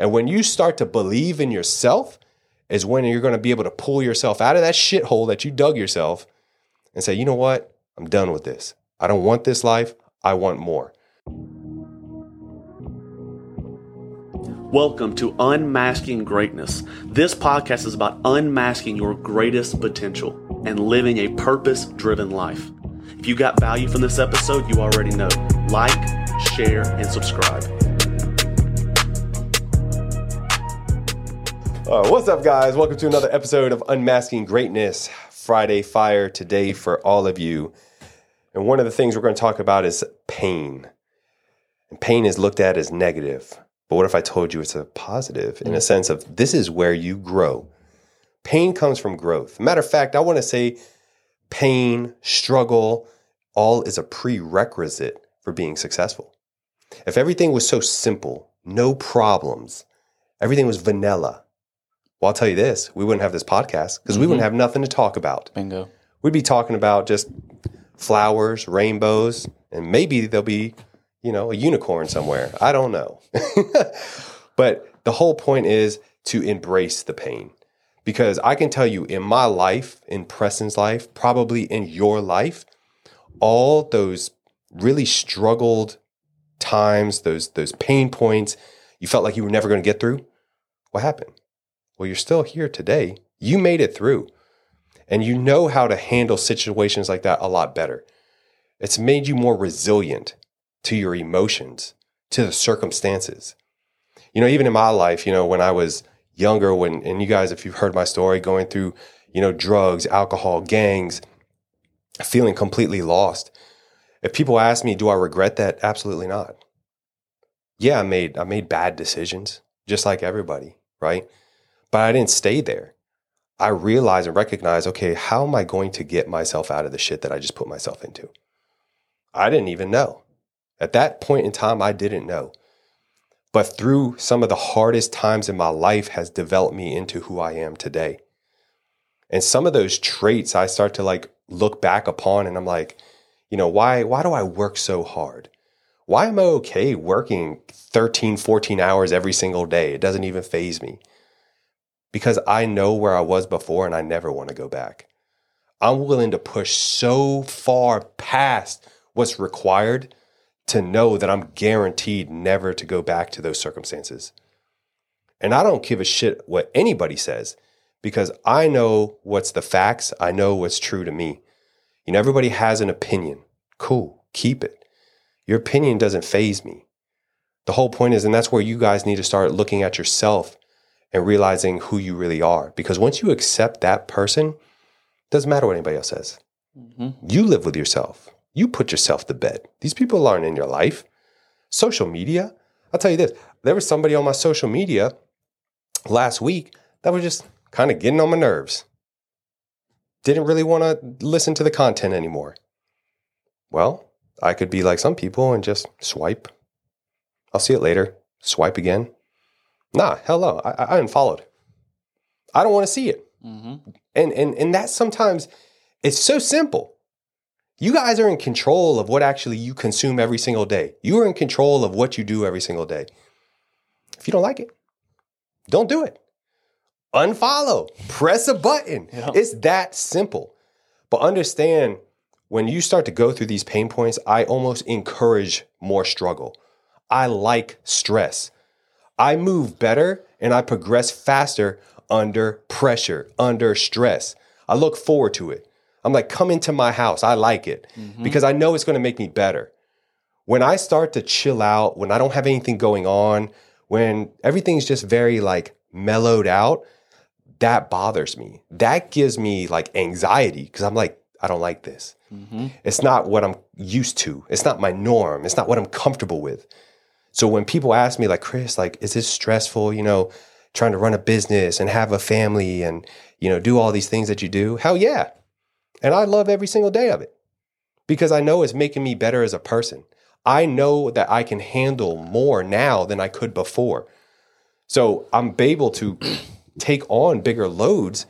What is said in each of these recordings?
And when you start to believe in yourself, is when you're going to be able to pull yourself out of that shithole that you dug yourself and say, you know what? I'm done with this. I don't want this life. I want more. Welcome to Unmasking Greatness. This podcast is about unmasking your greatest potential and living a purpose driven life. If you got value from this episode, you already know. Like, share, and subscribe. Uh, what's up, guys? Welcome to another episode of Unmasking Greatness Friday Fire today for all of you. And one of the things we're going to talk about is pain. And pain is looked at as negative. But what if I told you it's a positive in a sense of this is where you grow? Pain comes from growth. Matter of fact, I want to say pain, struggle, all is a prerequisite for being successful. If everything was so simple, no problems, everything was vanilla, well, I'll tell you this we wouldn't have this podcast because we wouldn't mm-hmm. have nothing to talk about. Bingo. We'd be talking about just flowers, rainbows, and maybe there'll be, you know, a unicorn somewhere. I don't know. but the whole point is to embrace the pain. Because I can tell you in my life, in Preston's life, probably in your life, all those really struggled times, those those pain points you felt like you were never going to get through, what happened? Well, you're still here today. You made it through. And you know how to handle situations like that a lot better. It's made you more resilient to your emotions, to the circumstances. You know, even in my life, you know, when I was younger, when, and you guys, if you've heard my story, going through, you know, drugs, alcohol, gangs, feeling completely lost. If people ask me, do I regret that? Absolutely not. Yeah, I made, I made bad decisions, just like everybody, right? But I didn't stay there. I realized and recognized, okay, how am I going to get myself out of the shit that I just put myself into? I didn't even know. At that point in time, I didn't know. But through some of the hardest times in my life has developed me into who I am today. And some of those traits I start to like look back upon and I'm like, you know, why why do I work so hard? Why am I okay working 13, 14 hours every single day? It doesn't even phase me because I know where I was before and I never want to go back. I'm willing to push so far past what's required to know that I'm guaranteed never to go back to those circumstances. And I don't give a shit what anybody says because I know what's the facts. I know what's true to me. You know, everybody has an opinion. Cool, keep it. Your opinion doesn't phase me. The whole point is, and that's where you guys need to start looking at yourself and realizing who you really are. Because once you accept that person, doesn't matter what anybody else says. Mm-hmm. You live with yourself. You put yourself to bed. These people aren't in your life. Social media, I'll tell you this. There was somebody on my social media last week that was just kind of getting on my nerves. Didn't really want to listen to the content anymore. Well, I could be like some people and just swipe. I'll see it later. Swipe again. Nah, hell no. I, I unfollowed. I don't want to see it. Mm-hmm. And and and that sometimes it's so simple. You guys are in control of what actually you consume every single day. You are in control of what you do every single day. If you don't like it, don't do it. Unfollow. Press a button. Yeah. It's that simple. But understand when you start to go through these pain points, I almost encourage more struggle. I like stress. I move better and I progress faster under pressure, under stress. I look forward to it. I'm like, come into my house. I like it mm-hmm. because I know it's going to make me better. When I start to chill out, when I don't have anything going on, when everything's just very like mellowed out, that bothers me. That gives me like anxiety because I'm like, I don't like this. Mm-hmm. It's not what I'm used to. It's not my norm. It's not what I'm comfortable with. So when people ask me, like, Chris, like, is this stressful, you know, trying to run a business and have a family and, you know, do all these things that you do? Hell yeah. And I love every single day of it because I know it's making me better as a person. I know that I can handle more now than I could before. So I'm able to take on bigger loads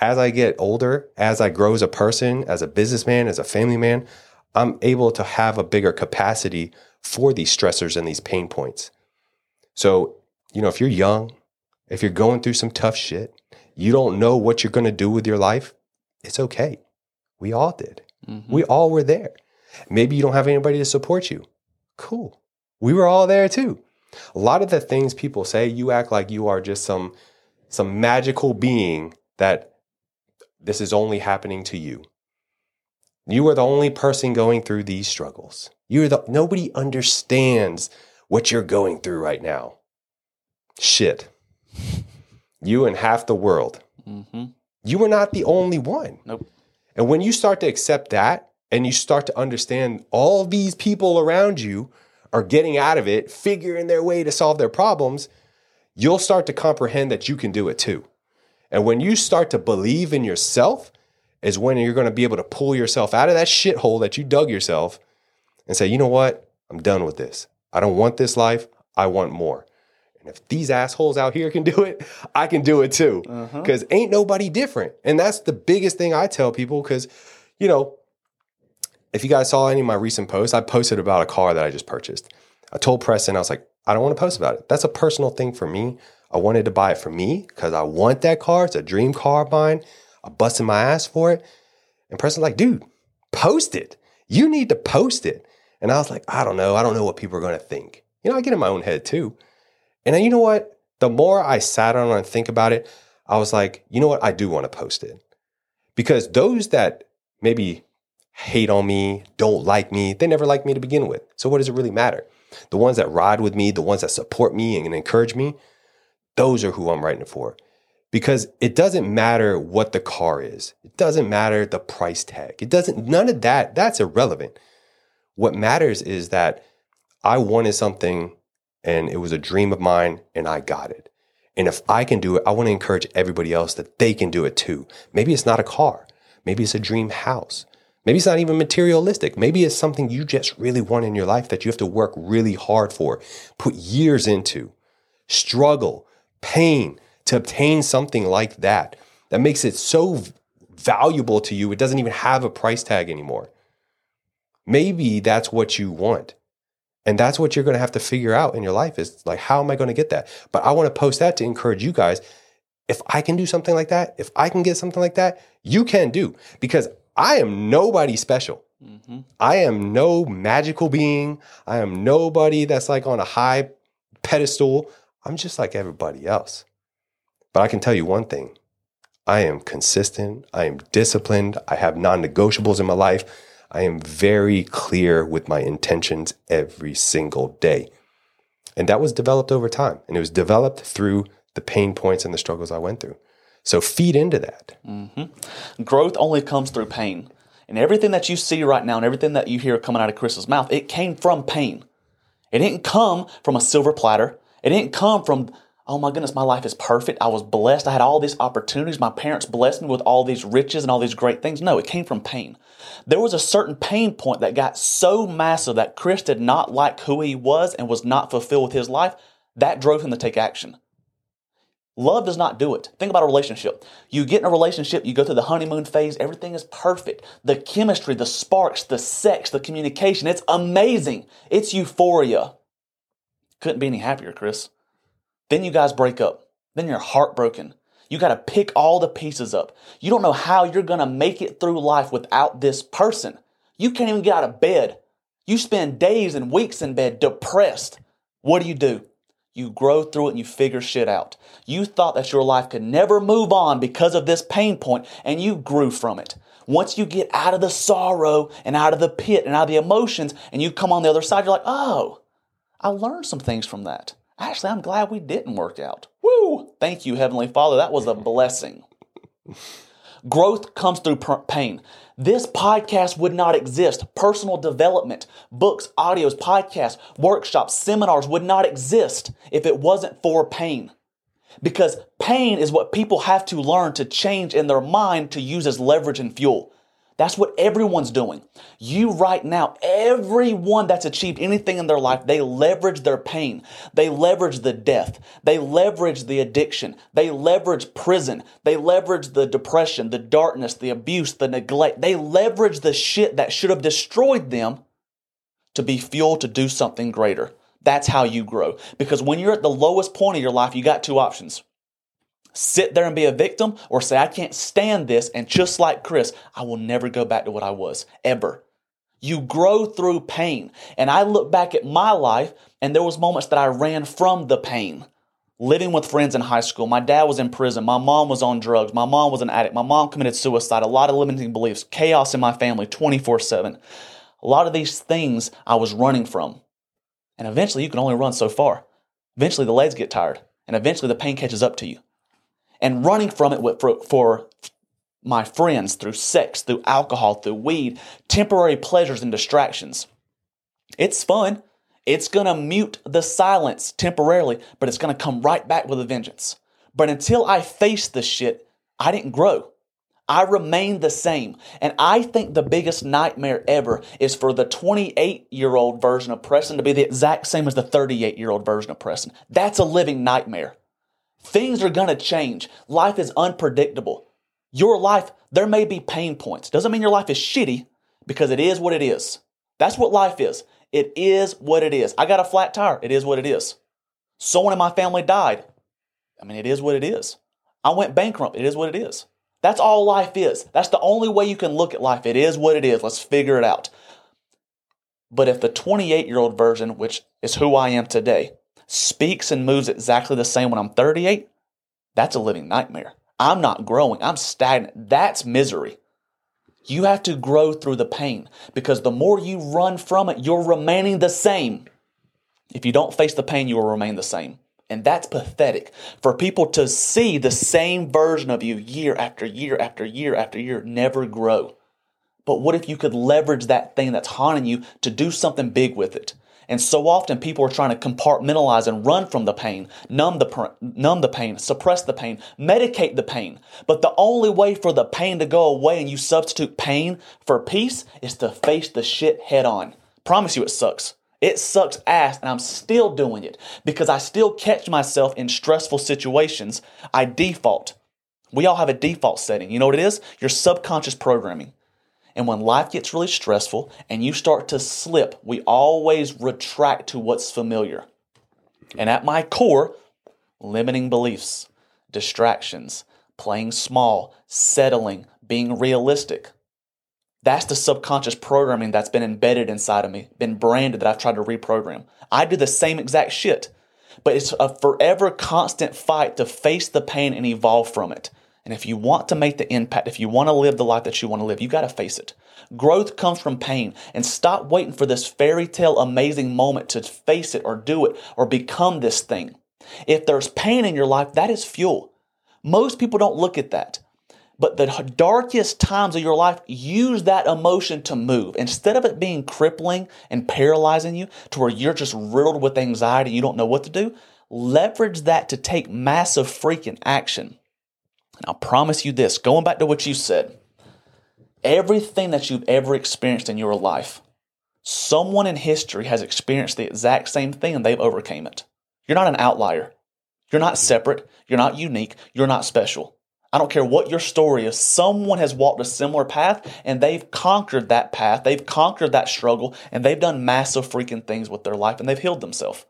as I get older, as I grow as a person, as a businessman, as a family man. I'm able to have a bigger capacity for these stressors and these pain points. So you know, if you're young, if you're going through some tough shit, you don't know what you're going to do with your life, it's okay. We all did. Mm-hmm. We all were there. Maybe you don't have anybody to support you. Cool. We were all there too. A lot of the things people say, you act like you are just some some magical being that this is only happening to you. You are the only person going through these struggles. You're the nobody understands what you're going through right now. Shit. You and half the world. Mm-hmm. You are not the only one. Nope. And when you start to accept that and you start to understand all these people around you are getting out of it, figuring their way to solve their problems, you'll start to comprehend that you can do it too. And when you start to believe in yourself, is when you're going to be able to pull yourself out of that shithole that you dug yourself and say, you know what? I'm done with this. I don't want this life. I want more. And if these assholes out here can do it, I can do it too. Uh-huh. Because ain't nobody different. And that's the biggest thing I tell people. Because, you know, if you guys saw any of my recent posts, I posted about a car that I just purchased. I told Preston, I was like, I don't want to post about it. That's a personal thing for me. I wanted to buy it for me because I want that car. It's a dream car of mine. I busted my ass for it. And Preston's like, dude, post it. You need to post it. And I was like, I don't know. I don't know what people are going to think. You know, I get in my own head too. And then you know what? The more I sat on it and think about it, I was like, you know what? I do want to post it. Because those that maybe hate on me, don't like me, they never liked me to begin with. So what does it really matter? The ones that ride with me, the ones that support me and encourage me, those are who I'm writing for. Because it doesn't matter what the car is. It doesn't matter the price tag. It doesn't, none of that, that's irrelevant. What matters is that I wanted something and it was a dream of mine and I got it. And if I can do it, I want to encourage everybody else that they can do it too. Maybe it's not a car. Maybe it's a dream house. Maybe it's not even materialistic. Maybe it's something you just really want in your life that you have to work really hard for, put years into, struggle, pain to obtain something like that. That makes it so valuable to you, it doesn't even have a price tag anymore. Maybe that's what you want. And that's what you're going to have to figure out in your life is like, how am I going to get that? But I want to post that to encourage you guys. If I can do something like that, if I can get something like that, you can do because I am nobody special. Mm-hmm. I am no magical being. I am nobody that's like on a high pedestal. I'm just like everybody else. But I can tell you one thing I am consistent. I am disciplined. I have non negotiables in my life. I am very clear with my intentions every single day. And that was developed over time. And it was developed through the pain points and the struggles I went through. So feed into that. Mm-hmm. Growth only comes through pain. And everything that you see right now and everything that you hear coming out of Chris's mouth, it came from pain. It didn't come from a silver platter. It didn't come from, oh my goodness, my life is perfect. I was blessed. I had all these opportunities. My parents blessed me with all these riches and all these great things. No, it came from pain. There was a certain pain point that got so massive that Chris did not like who he was and was not fulfilled with his life. That drove him to take action. Love does not do it. Think about a relationship. You get in a relationship, you go through the honeymoon phase, everything is perfect. The chemistry, the sparks, the sex, the communication, it's amazing. It's euphoria. Couldn't be any happier, Chris. Then you guys break up. Then you're heartbroken. You got to pick all the pieces up. You don't know how you're going to make it through life without this person. You can't even get out of bed. You spend days and weeks in bed depressed. What do you do? You grow through it and you figure shit out. You thought that your life could never move on because of this pain point and you grew from it. Once you get out of the sorrow and out of the pit and out of the emotions and you come on the other side, you're like, oh, I learned some things from that. Actually, I'm glad we didn't work out. Woo! Thank you, Heavenly Father. That was a blessing. Growth comes through pain. This podcast would not exist. Personal development, books, audios, podcasts, workshops, seminars would not exist if it wasn't for pain. Because pain is what people have to learn to change in their mind to use as leverage and fuel. That's what everyone's doing. You right now, everyone that's achieved anything in their life, they leverage their pain. They leverage the death. They leverage the addiction. They leverage prison. They leverage the depression, the darkness, the abuse, the neglect. They leverage the shit that should have destroyed them to be fuel to do something greater. That's how you grow. Because when you're at the lowest point of your life, you got two options sit there and be a victim, or say, I can't stand this. And just like Chris, I will never go back to what I was, ever. You grow through pain. And I look back at my life, and there was moments that I ran from the pain. Living with friends in high school. My dad was in prison. My mom was on drugs. My mom was an addict. My mom committed suicide. A lot of limiting beliefs. Chaos in my family 24 7. A lot of these things I was running from. And eventually you can only run so far. Eventually the legs get tired. And eventually the pain catches up to you and running from it for, for my friends through sex, through alcohol, through weed, temporary pleasures and distractions. It's fun. It's going to mute the silence temporarily, but it's going to come right back with a vengeance. But until I faced the shit, I didn't grow. I remained the same. And I think the biggest nightmare ever is for the 28 year old version of Preston to be the exact same as the 38 year old version of Preston. That's a living nightmare. Things are going to change. Life is unpredictable. Your life, there may be pain points. Doesn't mean your life is shitty because it is what it is. That's what life is. It is what it is. I got a flat tire. It is what it is. Someone in my family died. I mean, it is what it is. I went bankrupt. It is what it is. That's all life is. That's the only way you can look at life. It is what it is. Let's figure it out. But if the 28 year old version, which is who I am today, speaks and moves exactly the same when I'm 38, that's a living nightmare. I'm not growing, I'm stagnant. That's misery. You have to grow through the pain because the more you run from it, you're remaining the same. If you don't face the pain, you will remain the same. And that's pathetic for people to see the same version of you year after year after year after year never grow. But what if you could leverage that thing that's haunting you to do something big with it? And so often people are trying to compartmentalize and run from the pain, numb the, numb the pain, suppress the pain, medicate the pain. But the only way for the pain to go away and you substitute pain for peace is to face the shit head on. Promise you it sucks. It sucks ass, and I'm still doing it because I still catch myself in stressful situations. I default. We all have a default setting. You know what it is? Your subconscious programming. And when life gets really stressful and you start to slip, we always retract to what's familiar. And at my core, limiting beliefs, distractions, playing small, settling, being realistic. That's the subconscious programming that's been embedded inside of me, been branded that I've tried to reprogram. I do the same exact shit, but it's a forever constant fight to face the pain and evolve from it. And if you want to make the impact, if you want to live the life that you want to live, you got to face it. Growth comes from pain. And stop waiting for this fairy tale amazing moment to face it or do it or become this thing. If there's pain in your life, that is fuel. Most people don't look at that. But the darkest times of your life, use that emotion to move. Instead of it being crippling and paralyzing you to where you're just riddled with anxiety, you don't know what to do, leverage that to take massive freaking action. And I'll promise you this going back to what you said, everything that you've ever experienced in your life, someone in history has experienced the exact same thing and they've overcame it. You're not an outlier. You're not separate. You're not unique. You're not special. I don't care what your story is. Someone has walked a similar path and they've conquered that path. They've conquered that struggle and they've done massive freaking things with their life and they've healed themselves.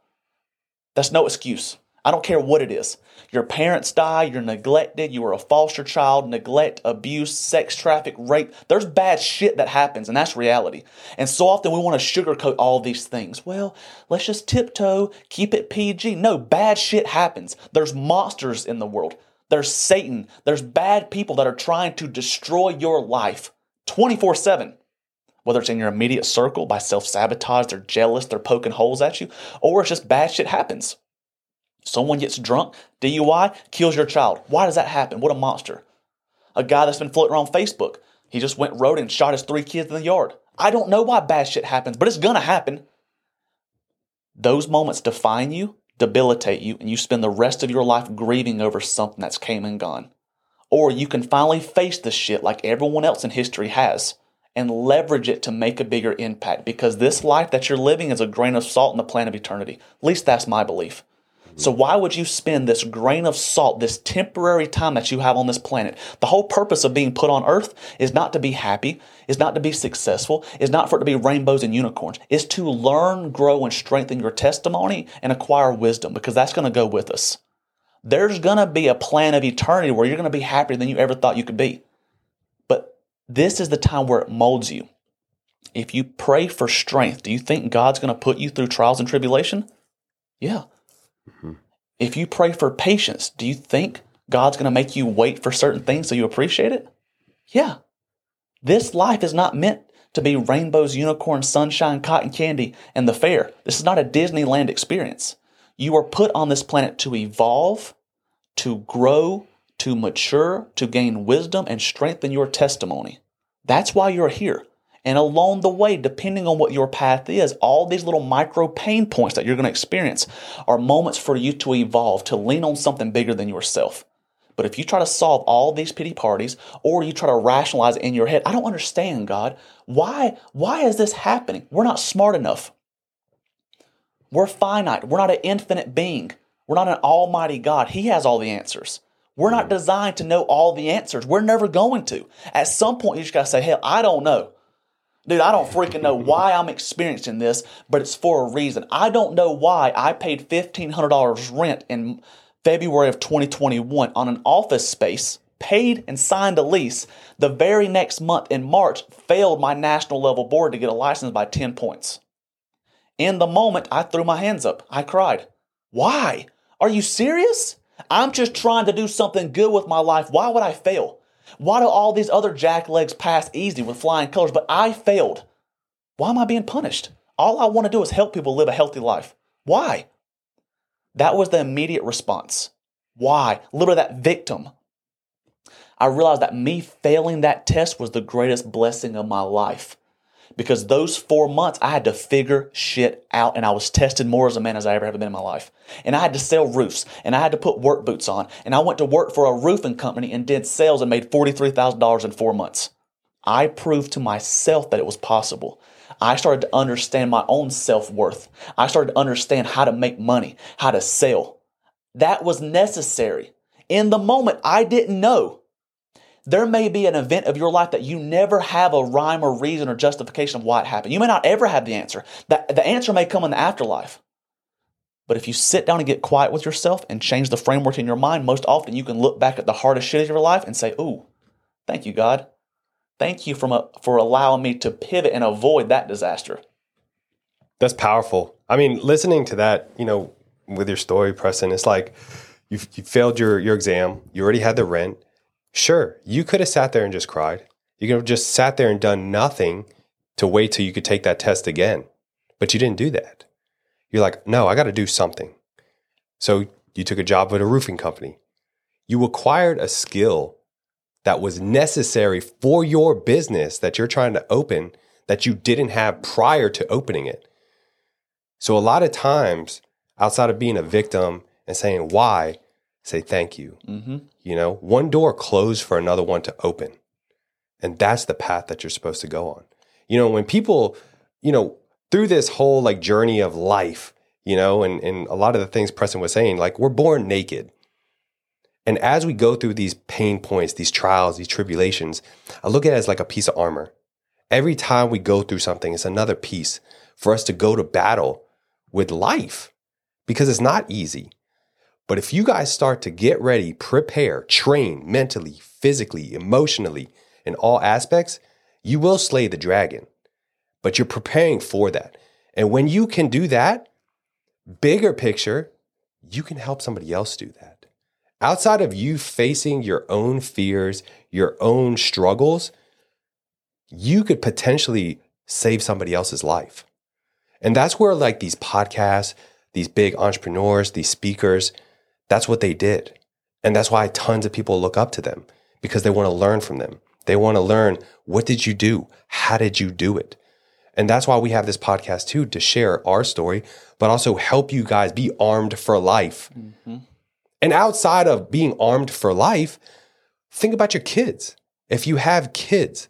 That's no excuse. I don't care what it is. Your parents die, you're neglected, you were a foster child, neglect, abuse, sex traffic, rape. There's bad shit that happens, and that's reality. And so often we want to sugarcoat all these things. Well, let's just tiptoe, keep it PG. No, bad shit happens. There's monsters in the world. There's Satan. There's bad people that are trying to destroy your life 24 7 whether it's in your immediate circle by self sabotage, they're jealous, they're poking holes at you, or it's just bad shit happens. Someone gets drunk, DUI, kills your child. Why does that happen? What a monster. A guy that's been floating around Facebook, he just went road and shot his three kids in the yard. I don't know why bad shit happens, but it's gonna happen. Those moments define you, debilitate you, and you spend the rest of your life grieving over something that's came and gone. Or you can finally face the shit like everyone else in history has and leverage it to make a bigger impact because this life that you're living is a grain of salt in the plan of eternity. At least that's my belief. So why would you spend this grain of salt, this temporary time that you have on this planet? The whole purpose of being put on earth is not to be happy, is not to be successful, is not for it to be rainbows and unicorns. Is to learn, grow, and strengthen your testimony and acquire wisdom because that's going to go with us. There's going to be a plan of eternity where you're going to be happier than you ever thought you could be. But this is the time where it molds you. If you pray for strength, do you think God's going to put you through trials and tribulation? Yeah. If you pray for patience, do you think God's going to make you wait for certain things so you appreciate it? Yeah. This life is not meant to be rainbows, unicorns, sunshine, cotton candy, and the fair. This is not a Disneyland experience. You are put on this planet to evolve, to grow, to mature, to gain wisdom and strengthen your testimony. That's why you're here. And along the way, depending on what your path is, all these little micro pain points that you're going to experience are moments for you to evolve, to lean on something bigger than yourself. But if you try to solve all these pity parties or you try to rationalize in your head, I don't understand, God. Why, why is this happening? We're not smart enough. We're finite. We're not an infinite being. We're not an almighty God. He has all the answers. We're not designed to know all the answers. We're never going to. At some point, you just got to say, hell, I don't know. Dude, I don't freaking know why I'm experiencing this, but it's for a reason. I don't know why I paid $1,500 rent in February of 2021 on an office space, paid and signed a lease. The very next month in March, failed my national level board to get a license by 10 points. In the moment, I threw my hands up. I cried. Why? Are you serious? I'm just trying to do something good with my life. Why would I fail? Why do all these other jacklegs pass easy with flying colors, but I failed? Why am I being punished? All I want to do is help people live a healthy life. Why? That was the immediate response. Why? Literally, that victim. I realized that me failing that test was the greatest blessing of my life because those four months I had to figure shit out and I was tested more as a man as I ever have been in my life. And I had to sell roofs and I had to put work boots on and I went to work for a roofing company and did sales and made $43,000 in four months. I proved to myself that it was possible. I started to understand my own self worth. I started to understand how to make money, how to sell. That was necessary. In the moment, I didn't know there may be an event of your life that you never have a rhyme or reason or justification of why it happened. You may not ever have the answer. The, the answer may come in the afterlife. But if you sit down and get quiet with yourself and change the framework in your mind, most often you can look back at the hardest shit of your life and say, Ooh, thank you, God. Thank you for, for allowing me to pivot and avoid that disaster. That's powerful. I mean, listening to that, you know, with your story, Preston, it's like you you failed your, your exam, you already had the rent, Sure, you could have sat there and just cried. You could have just sat there and done nothing to wait till you could take that test again. But you didn't do that. You're like, no, I got to do something. So you took a job at a roofing company. You acquired a skill that was necessary for your business that you're trying to open that you didn't have prior to opening it. So a lot of times, outside of being a victim and saying why, say thank you. Mm-hmm. You know, one door closed for another one to open. And that's the path that you're supposed to go on. You know, when people, you know, through this whole like journey of life, you know, and, and a lot of the things Preston was saying, like we're born naked. And as we go through these pain points, these trials, these tribulations, I look at it as like a piece of armor. Every time we go through something, it's another piece for us to go to battle with life because it's not easy. But if you guys start to get ready, prepare, train mentally, physically, emotionally, in all aspects, you will slay the dragon. But you're preparing for that. And when you can do that, bigger picture, you can help somebody else do that. Outside of you facing your own fears, your own struggles, you could potentially save somebody else's life. And that's where like these podcasts, these big entrepreneurs, these speakers, that's what they did. And that's why tons of people look up to them because they want to learn from them. They want to learn what did you do? How did you do it? And that's why we have this podcast too to share our story, but also help you guys be armed for life. Mm-hmm. And outside of being armed for life, think about your kids. If you have kids,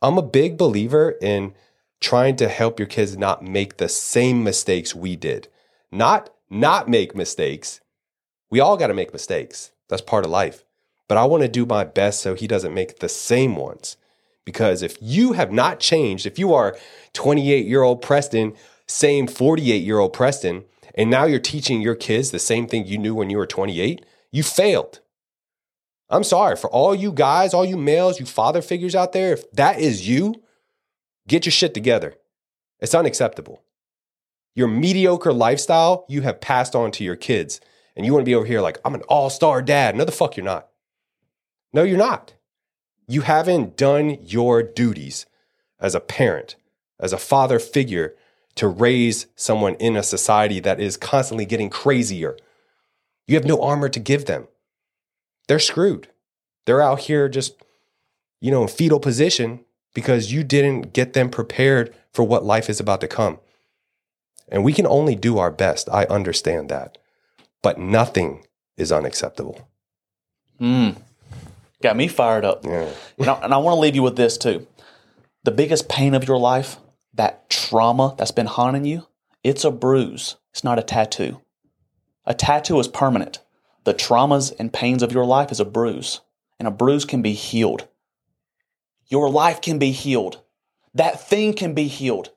I'm a big believer in trying to help your kids not make the same mistakes we did. Not not make mistakes. We all got to make mistakes. That's part of life. But I want to do my best so he doesn't make the same ones. Because if you have not changed, if you are 28 year old Preston, same 48 year old Preston, and now you're teaching your kids the same thing you knew when you were 28, you failed. I'm sorry for all you guys, all you males, you father figures out there. If that is you, get your shit together. It's unacceptable. Your mediocre lifestyle you have passed on to your kids. And you want to be over here like, I'm an all star dad. No, the fuck you're not. No, you're not. You haven't done your duties as a parent, as a father figure to raise someone in a society that is constantly getting crazier. You have no armor to give them. They're screwed. They're out here just, you know, in fetal position because you didn't get them prepared for what life is about to come. And we can only do our best. I understand that. But nothing is unacceptable. Mm. Got me fired up. Yeah. and I, and I want to leave you with this too. The biggest pain of your life, that trauma that's been haunting you, it's a bruise. It's not a tattoo. A tattoo is permanent. The traumas and pains of your life is a bruise, and a bruise can be healed. Your life can be healed. That thing can be healed.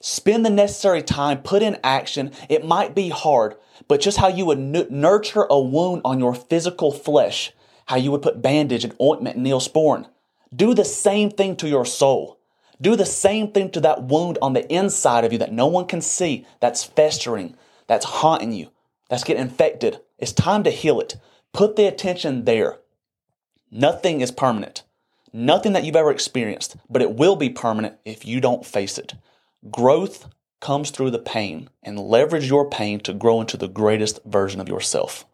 Spend the necessary time, put in action. It might be hard, but just how you would nurture a wound on your physical flesh, how you would put bandage and ointment and neosporin, do the same thing to your soul. Do the same thing to that wound on the inside of you that no one can see, that's festering, that's haunting you, that's getting infected. It's time to heal it. Put the attention there. Nothing is permanent. Nothing that you've ever experienced, but it will be permanent if you don't face it. Growth comes through the pain and leverage your pain to grow into the greatest version of yourself.